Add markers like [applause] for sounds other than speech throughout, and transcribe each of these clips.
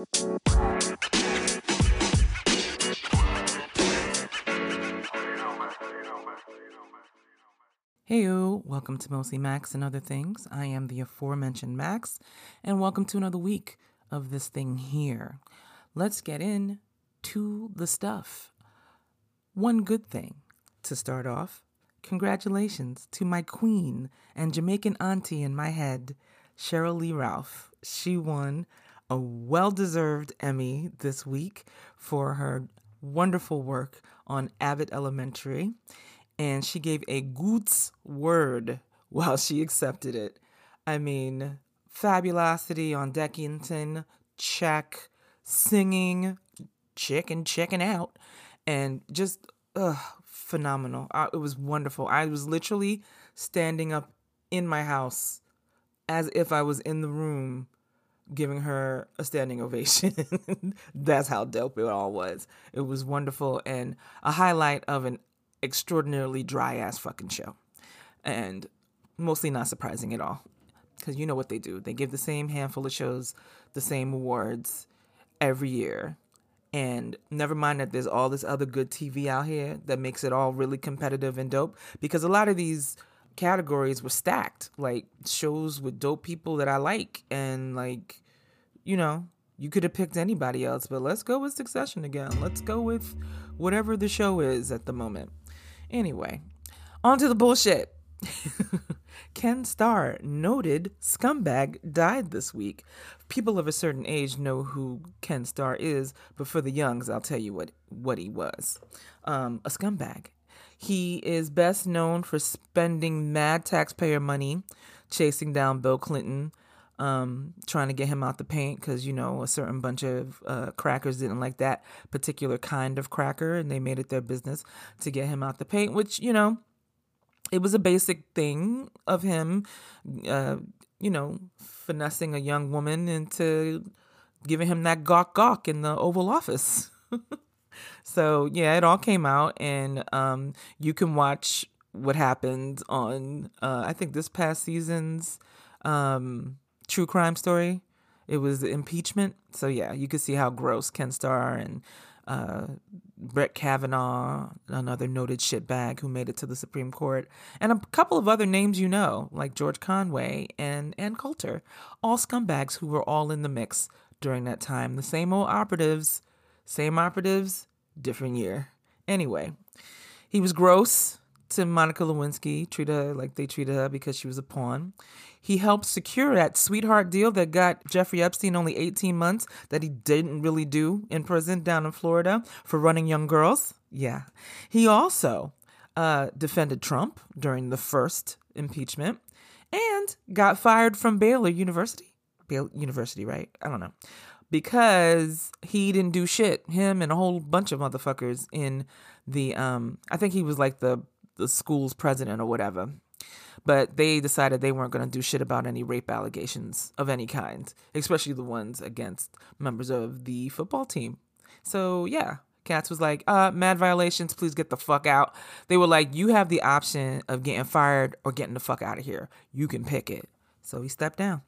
Hey, welcome to Mostly Max and Other Things. I am the aforementioned Max, and welcome to another week of this thing here. Let's get in to the stuff. One good thing to start off congratulations to my queen and Jamaican auntie in my head, Sheryl Lee Ralph. She won a well deserved Emmy this week for her wonderful work on Abbott Elementary and she gave a goots word while she accepted it. I mean, fabulosity on Deckington, check, singing, chicken, checking out, and just ugh, phenomenal. I, it was wonderful. I was literally standing up in my house as if I was in the room giving her a standing ovation. [laughs] That's how dope it all was. It was wonderful and a highlight of an extraordinarily dry ass fucking show. And mostly not surprising at all. Because you know what they do. They give the same handful of shows the same awards every year. And never mind that there's all this other good TV out here that makes it all really competitive and dope. Because a lot of these categories were stacked. Like shows with dope people that I like. And like, you know, you could have picked anybody else. But let's go with Succession again. Let's go with whatever the show is at the moment. Anyway, on to the bullshit. [laughs] Ken Starr, noted scumbag, died this week. People of a certain age know who Ken Starr is, but for the youngs, I'll tell you what, what he was um, a scumbag. He is best known for spending mad taxpayer money chasing down Bill Clinton, um, trying to get him out the paint because you know a certain bunch of uh, crackers didn't like that particular kind of cracker, and they made it their business to get him out the paint. Which you know, it was a basic thing of him, uh, you know, finessing a young woman into giving him that gawk gawk in the Oval Office. [laughs] so yeah, it all came out, and um, you can watch what happened on uh, I think this past season's um, true crime story. It was the impeachment. So yeah, you could see how gross Ken Starr and uh, Brett Kavanaugh, another noted shitbag who made it to the Supreme Court, and a couple of other names you know, like George Conway and Ann Coulter, all scumbags who were all in the mix during that time. The same old operatives, same operatives, different year. Anyway, he was gross to Monica Lewinsky, treated her like they treated her because she was a pawn. He helped secure that sweetheart deal that got Jeffrey Epstein only 18 months that he didn't really do in prison down in Florida for running young girls. Yeah. He also uh, defended Trump during the first impeachment and got fired from Baylor University. Baylor University, right? I don't know. Because he didn't do shit. Him and a whole bunch of motherfuckers in the um I think he was like the the school's president or whatever but they decided they weren't going to do shit about any rape allegations of any kind, especially the ones against members of the football team. So, yeah, Katz was like, uh, mad violations, please get the fuck out. They were like, you have the option of getting fired or getting the fuck out of here. You can pick it. So he stepped down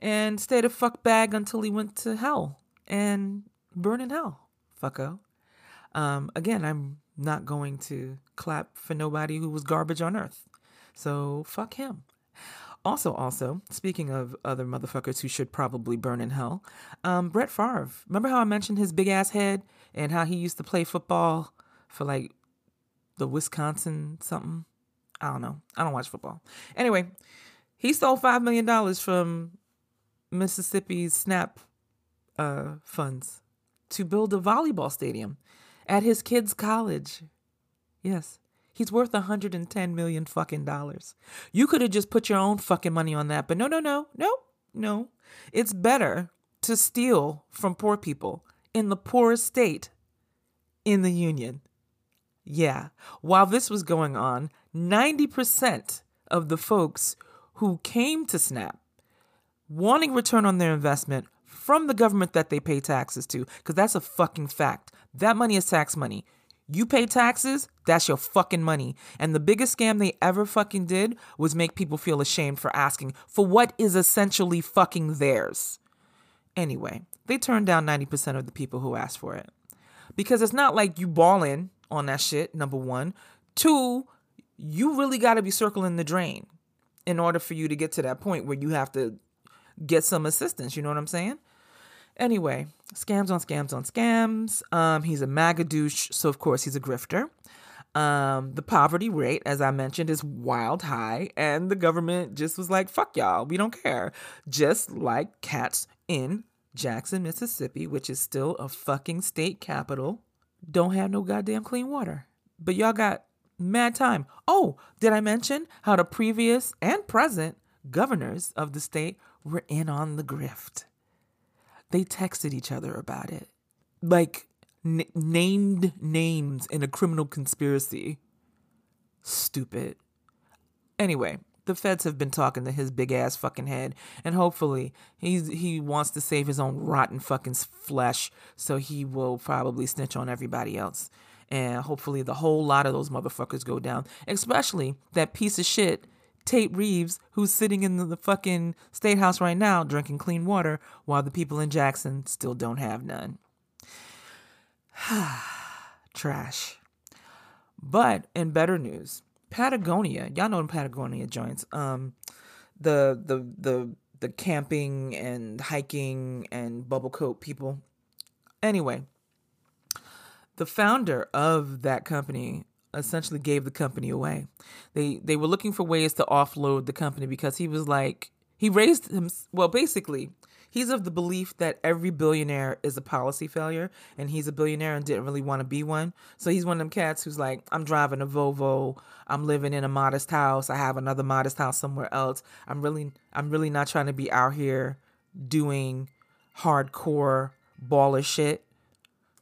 and stayed a fuck bag until he went to hell and burn in hell. Fucko. Um, again, I'm not going to clap for nobody who was garbage on earth. So fuck him. Also, also, speaking of other motherfuckers who should probably burn in hell, um, Brett Favre. Remember how I mentioned his big ass head and how he used to play football for like the Wisconsin something? I don't know. I don't watch football. Anyway, he stole $5 million from Mississippi's SNAP uh, funds to build a volleyball stadium at his kid's college. Yes. He's worth 110 million fucking dollars. You could have just put your own fucking money on that, but no, no, no, no, no. It's better to steal from poor people in the poorest state in the union. Yeah. While this was going on, 90% of the folks who came to SNAP wanting return on their investment from the government that they pay taxes to, because that's a fucking fact. That money is tax money. You pay taxes, that's your fucking money. And the biggest scam they ever fucking did was make people feel ashamed for asking for what is essentially fucking theirs. Anyway, they turned down 90% of the people who asked for it. Because it's not like you balling on that shit, number one. Two, you really got to be circling the drain in order for you to get to that point where you have to get some assistance. You know what I'm saying? Anyway, scams on scams on scams. Um, he's a MAGA douche, so of course he's a grifter. Um, the poverty rate, as I mentioned, is wild high, and the government just was like, fuck y'all, we don't care. Just like cats in Jackson, Mississippi, which is still a fucking state capital, don't have no goddamn clean water. But y'all got mad time. Oh, did I mention how the previous and present governors of the state were in on the grift? They texted each other about it. Like, n- named names in a criminal conspiracy. Stupid. Anyway, the feds have been talking to his big ass fucking head, and hopefully he's he wants to save his own rotten fucking flesh, so he will probably snitch on everybody else, and hopefully the whole lot of those motherfuckers go down, especially that piece of shit. Tate Reeves, who's sitting in the fucking state house right now drinking clean water while the people in Jackson still don't have none. [sighs] Trash. But in better news, Patagonia, y'all know Patagonia joints. Um, the the the the camping and hiking and bubble coat people. Anyway, the founder of that company essentially gave the company away. They they were looking for ways to offload the company because he was like he raised him well basically he's of the belief that every billionaire is a policy failure and he's a billionaire and didn't really want to be one. So he's one of them cats who's like, I'm driving a Volvo, I'm living in a modest house, I have another modest house somewhere else. I'm really I'm really not trying to be out here doing hardcore baller shit.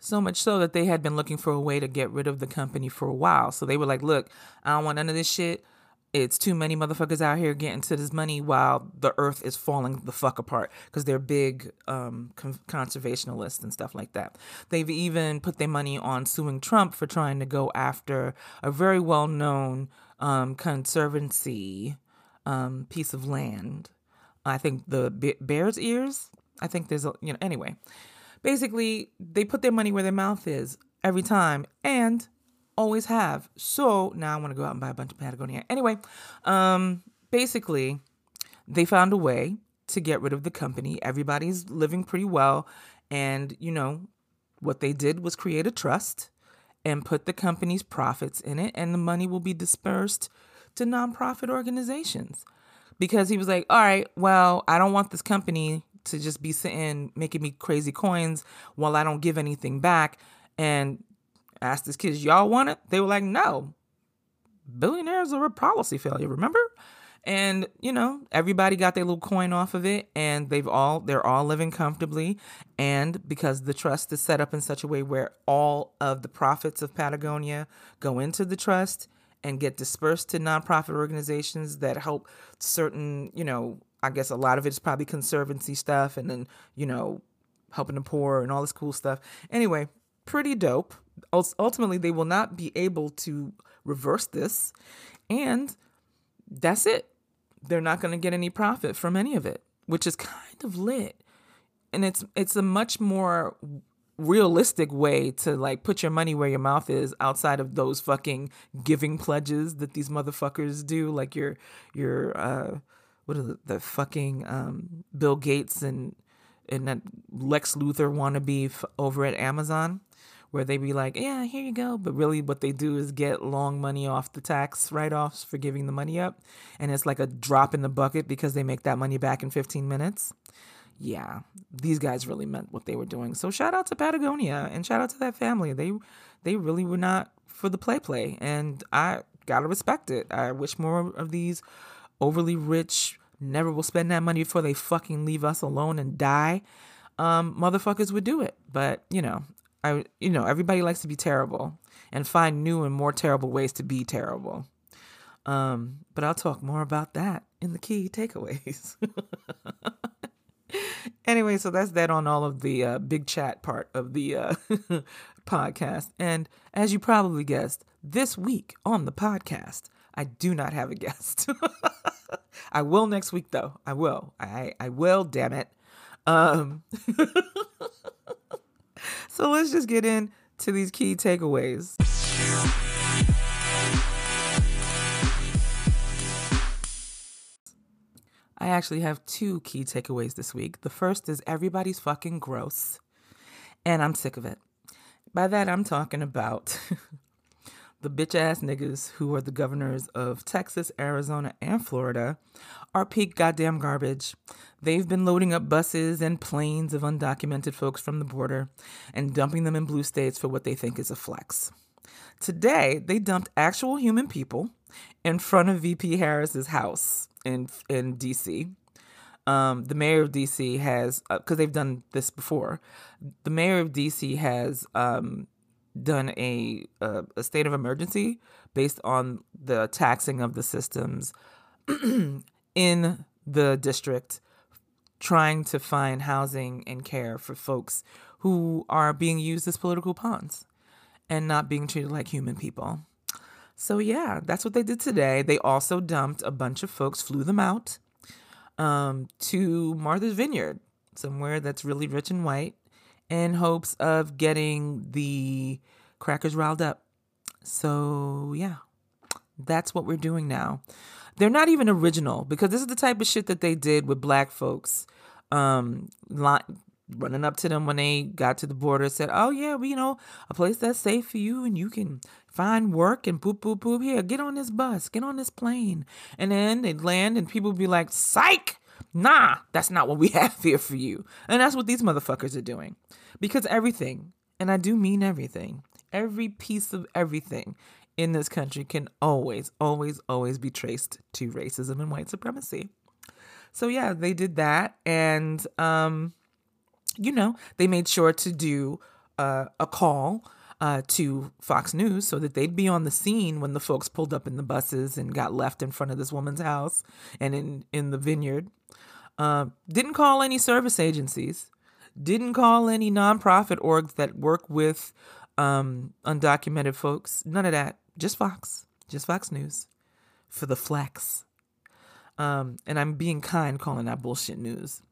So much so that they had been looking for a way to get rid of the company for a while. So they were like, look, I don't want none of this shit. It's too many motherfuckers out here getting to this money while the earth is falling the fuck apart because they're big um, con- conservationists and stuff like that. They've even put their money on suing Trump for trying to go after a very well known um, conservancy um, piece of land. I think the Bears Ears. I think there's a, you know, anyway. Basically, they put their money where their mouth is every time. And always have. So now I want to go out and buy a bunch of Patagonia. Anyway, um, basically, they found a way to get rid of the company. Everybody's living pretty well. And, you know, what they did was create a trust and put the company's profits in it, and the money will be dispersed to nonprofit organizations. Because he was like, all right, well, I don't want this company to just be sitting making me crazy coins while I don't give anything back. And asked his kids, y'all want it? They were like, no. Billionaires are a policy failure, remember? And, you know, everybody got their little coin off of it and they've all they're all living comfortably. And because the trust is set up in such a way where all of the profits of Patagonia go into the trust and get dispersed to nonprofit organizations that help certain, you know, I guess a lot of it is probably conservancy stuff and then, you know, helping the poor and all this cool stuff. Anyway, pretty dope. Ultimately, they will not be able to reverse this. And that's it. They're not going to get any profit from any of it, which is kind of lit. And it's it's a much more realistic way to like put your money where your mouth is outside of those fucking giving pledges that these motherfuckers do like your your uh what are the, the fucking um Bill Gates and and that Lex Luthor wannabe f- over at Amazon where they be like, yeah, here you go. But really, what they do is get long money off the tax write offs for giving the money up. And it's like a drop in the bucket because they make that money back in 15 minutes. Yeah, these guys really meant what they were doing. So shout out to Patagonia and shout out to that family. They they really were not for the play play. And I gotta respect it. I wish more of these overly rich, never will spend that money before they fucking leave us alone and die. Um, motherfuckers would do it. But, you know, I you know, everybody likes to be terrible and find new and more terrible ways to be terrible. Um, but I'll talk more about that in the key takeaways. [laughs] anyway, so that's that on all of the uh, big chat part of the uh, [laughs] podcast. And as you probably guessed, this week on the podcast, I do not have a guest. [laughs] I will next week, though. I will. I I will. Damn it. Um, [laughs] so let's just get into these key takeaways. I actually have two key takeaways this week. The first is everybody's fucking gross, and I'm sick of it. By that, I'm talking about [laughs] the bitch ass niggas who are the governors of Texas, Arizona, and Florida are peak goddamn garbage. They've been loading up buses and planes of undocumented folks from the border and dumping them in blue states for what they think is a flex. Today, they dumped actual human people in front of VP Harris's house in in DC. Um, the mayor of DC has because uh, they've done this before. The mayor of DC has um, done a, a, state of emergency based on the taxing of the systems [clears throat] in the district, trying to find housing and care for folks who are being used as political pawns and not being treated like human people. So, yeah, that's what they did today. They also dumped a bunch of folks, flew them out um, to Martha's Vineyard, somewhere that's really rich and white, in hopes of getting the crackers riled up. So, yeah, that's what we're doing now. They're not even original because this is the type of shit that they did with black folks. Um, running up to them when they got to the border said, "Oh yeah, we you know a place that's safe for you and you can find work and poop poop poop here. Get on this bus, get on this plane." And then they'd land and people would be like, "Psych." Nah, that's not what we [laughs] have here for you. And that's what these motherfuckers are doing. Because everything, and I do mean everything, every piece of everything in this country can always, always, always be traced to racism and white supremacy. So yeah, they did that. And um, you know, they made sure to do uh, a call uh, to Fox News so that they'd be on the scene when the folks pulled up in the buses and got left in front of this woman's house and in, in the vineyard. Uh, didn't call any service agencies, didn't call any nonprofit orgs that work with um, undocumented folks. None of that. Just Fox, just Fox News for the flex. Um, and I'm being kind calling that bullshit news.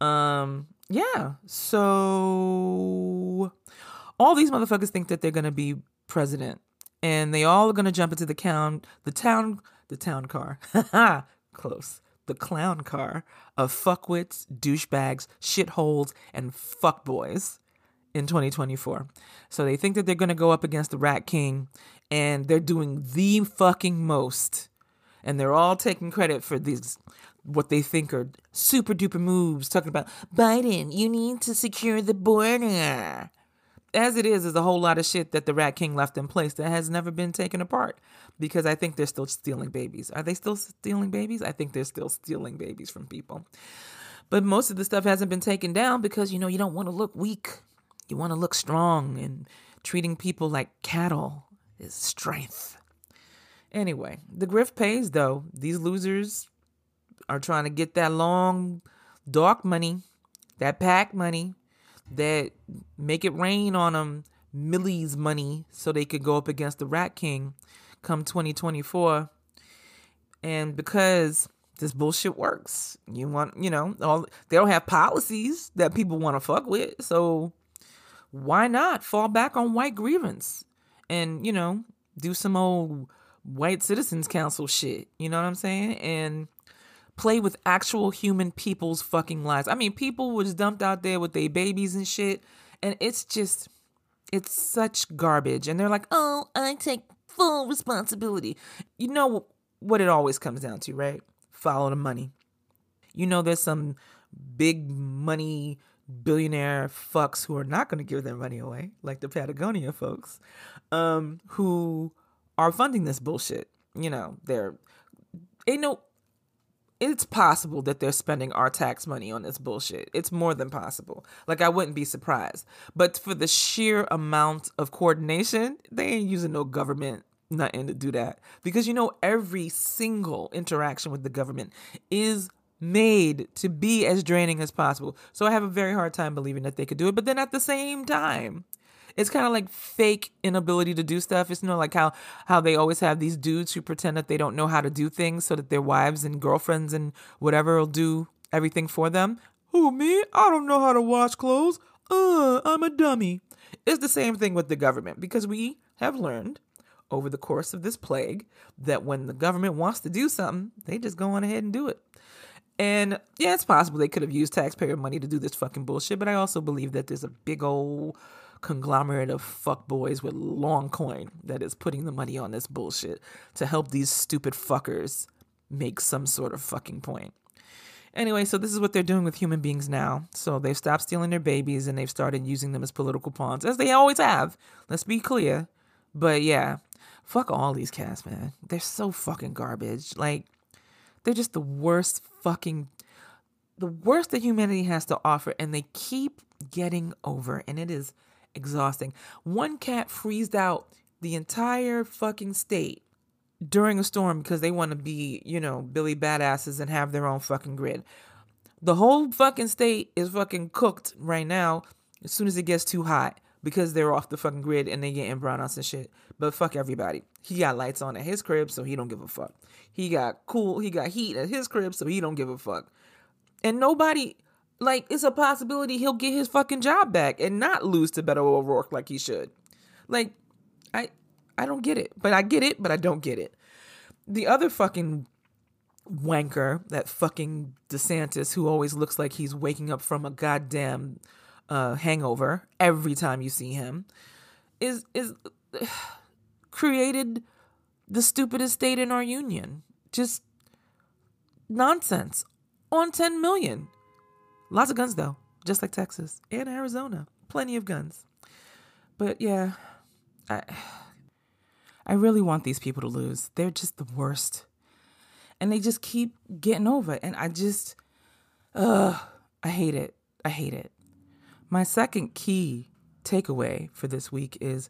Um, yeah. So all these motherfuckers think that they're gonna be president, and they all are gonna jump into the town, the town, the town car. [laughs] Close. The clown car of fuckwits, douchebags, shitholes, and fuckboys in 2024. So they think that they're gonna go up against the Rat King, and they're doing the fucking most. And they're all taking credit for these what they think are super duper moves, talking about Biden, you need to secure the border. As it is, is a whole lot of shit that the Rat King left in place that has never been taken apart because I think they're still stealing babies. Are they still stealing babies? I think they're still stealing babies from people. But most of the stuff hasn't been taken down because, you know, you don't want to look weak. You want to look strong and treating people like cattle is strength. Anyway, the grift pays though. These losers are trying to get that long, dark money, that pack money, that make it rain on them, Millie's money, so they could go up against the Rat King come 2024. And because this bullshit works, you want, you know, all they don't have policies that people want to fuck with. So why not fall back on white grievance and, you know, do some old white citizens council shit. You know what I'm saying? And play with actual human people's fucking lives. I mean, people was dumped out there with their babies and shit, and it's just, it's such garbage. And they're like, oh, I take full responsibility. You know what it always comes down to, right? Follow the money. You know, there's some big money billionaire fucks who are not going to give their money away, like the Patagonia folks, um, who are funding this bullshit. You know, they're ain't no it's possible that they're spending our tax money on this bullshit. It's more than possible. Like I wouldn't be surprised. But for the sheer amount of coordination, they ain't using no government nothing to do that. Because you know every single interaction with the government is made to be as draining as possible. So I have a very hard time believing that they could do it. But then at the same time, it's kind of like fake inability to do stuff. It's you know like how how they always have these dudes who pretend that they don't know how to do things so that their wives and girlfriends and whatever will do everything for them. Who, me? I don't know how to wash clothes. Uh, I'm a dummy. It's the same thing with the government because we have learned over the course of this plague that when the government wants to do something, they just go on ahead and do it. And yeah, it's possible they could have used taxpayer money to do this fucking bullshit, but I also believe that there's a big old conglomerate of fuckboys with long coin that is putting the money on this bullshit to help these stupid fuckers make some sort of fucking point. Anyway, so this is what they're doing with human beings now. So they've stopped stealing their babies and they've started using them as political pawns, as they always have. Let's be clear. But yeah, fuck all these cats, man. They're so fucking garbage. Like, they're just the worst fucking, the worst that humanity has to offer, and they keep getting over, and it is exhausting. One cat freezed out the entire fucking state during a storm because they want to be, you know, Billy badasses and have their own fucking grid. The whole fucking state is fucking cooked right now as soon as it gets too hot because they're off the fucking grid and they getting brownouts and shit. But fuck everybody. He got lights on at his crib, so he don't give a fuck. He got cool, he got heat at his crib, so he don't give a fuck. And nobody like it's a possibility he'll get his fucking job back and not lose to Beto O'Rourke like he should. Like, I I don't get it. But I get it, but I don't get it. The other fucking wanker, that fucking DeSantis, who always looks like he's waking up from a goddamn uh, hangover every time you see him, is is [sighs] created the stupidest state in our union. Just nonsense on 10 million. Lots of guns though, just like Texas and Arizona. Plenty of guns. But yeah, I I really want these people to lose. They're just the worst. And they just keep getting over it. And I just, ugh, I hate it. I hate it. My second key takeaway for this week is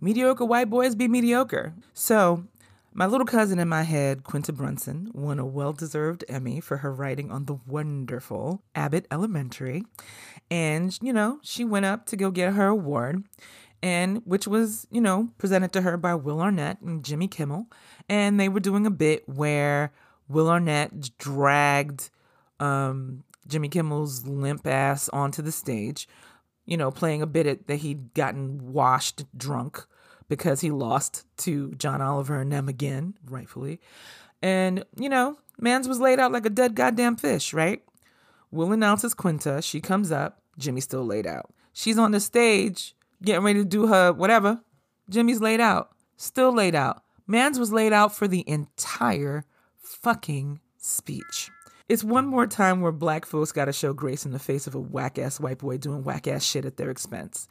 mediocre white boys be mediocre. So, my little cousin in my head, Quinta Brunson, won a well deserved Emmy for her writing on the wonderful Abbott Elementary. And, you know, she went up to go get her award and which was, you know, presented to her by Will Arnett and Jimmy Kimmel. And they were doing a bit where Will Arnett dragged um, Jimmy Kimmel's limp ass onto the stage, you know, playing a bit that he'd gotten washed drunk because he lost to John Oliver and them again, rightfully. And, you know, Mans was laid out like a dead goddamn fish, right? Will announces Quinta. She comes up. Jimmy's still laid out. She's on the stage getting ready to do her whatever. Jimmy's laid out, still laid out. Mans was laid out for the entire fucking speech. It's one more time where black folks gotta show grace in the face of a whack ass white boy doing whack ass shit at their expense.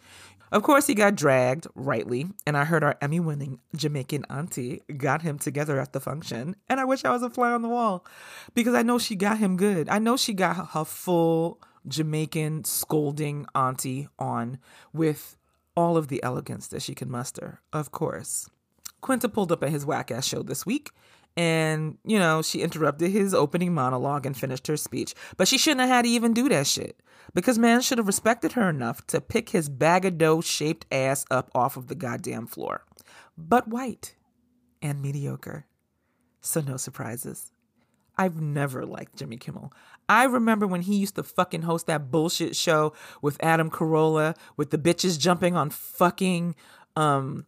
Of course, he got dragged, rightly, and I heard our Emmy winning Jamaican auntie got him together at the function. And I wish I was a fly on the wall because I know she got him good. I know she got her full Jamaican scolding auntie on with all of the elegance that she can muster, of course. Quinta pulled up at his whack ass show this week, and, you know, she interrupted his opening monologue and finished her speech. But she shouldn't have had to even do that shit. Because man should have respected her enough to pick his bag of dough shaped ass up off of the goddamn floor. But white and mediocre. So no surprises. I've never liked Jimmy Kimmel. I remember when he used to fucking host that bullshit show with Adam Carolla with the bitches jumping on fucking um,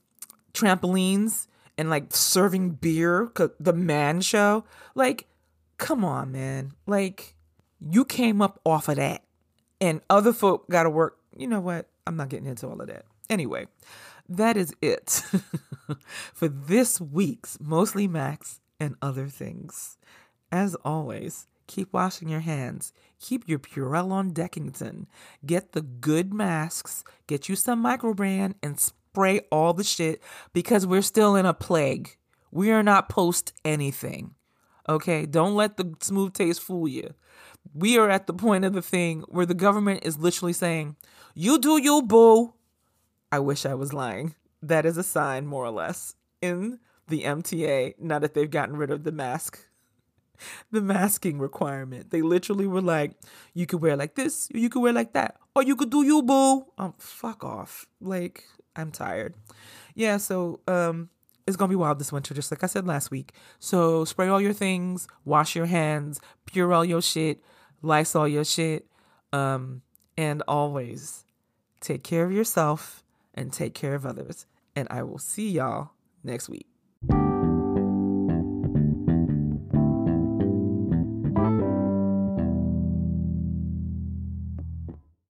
trampolines and like serving beer, the man show. Like, come on, man. Like, you came up off of that and other folk got to work. You know what? I'm not getting into all of that. Anyway, that is it [laughs] for this week's Mostly Max and Other Things. As always, keep washing your hands. Keep your Purell on Deckington. Get the good masks. Get you some Microban and spray all the shit because we're still in a plague. We are not post anything. Okay? Don't let the smooth taste fool you. We are at the point of the thing where the government is literally saying, You do you, boo. I wish I was lying. That is a sign, more or less, in the MTA, now that they've gotten rid of the mask [laughs] the masking requirement. They literally were like, you could wear like this, you could wear like that, or you could do you, boo. Um, fuck off. Like, I'm tired. Yeah, so um, it's gonna be wild this winter, just like I said last week. So spray all your things, wash your hands, Purell your shit, Lysol your shit. Um, and always take care of yourself and take care of others. And I will see y'all next week.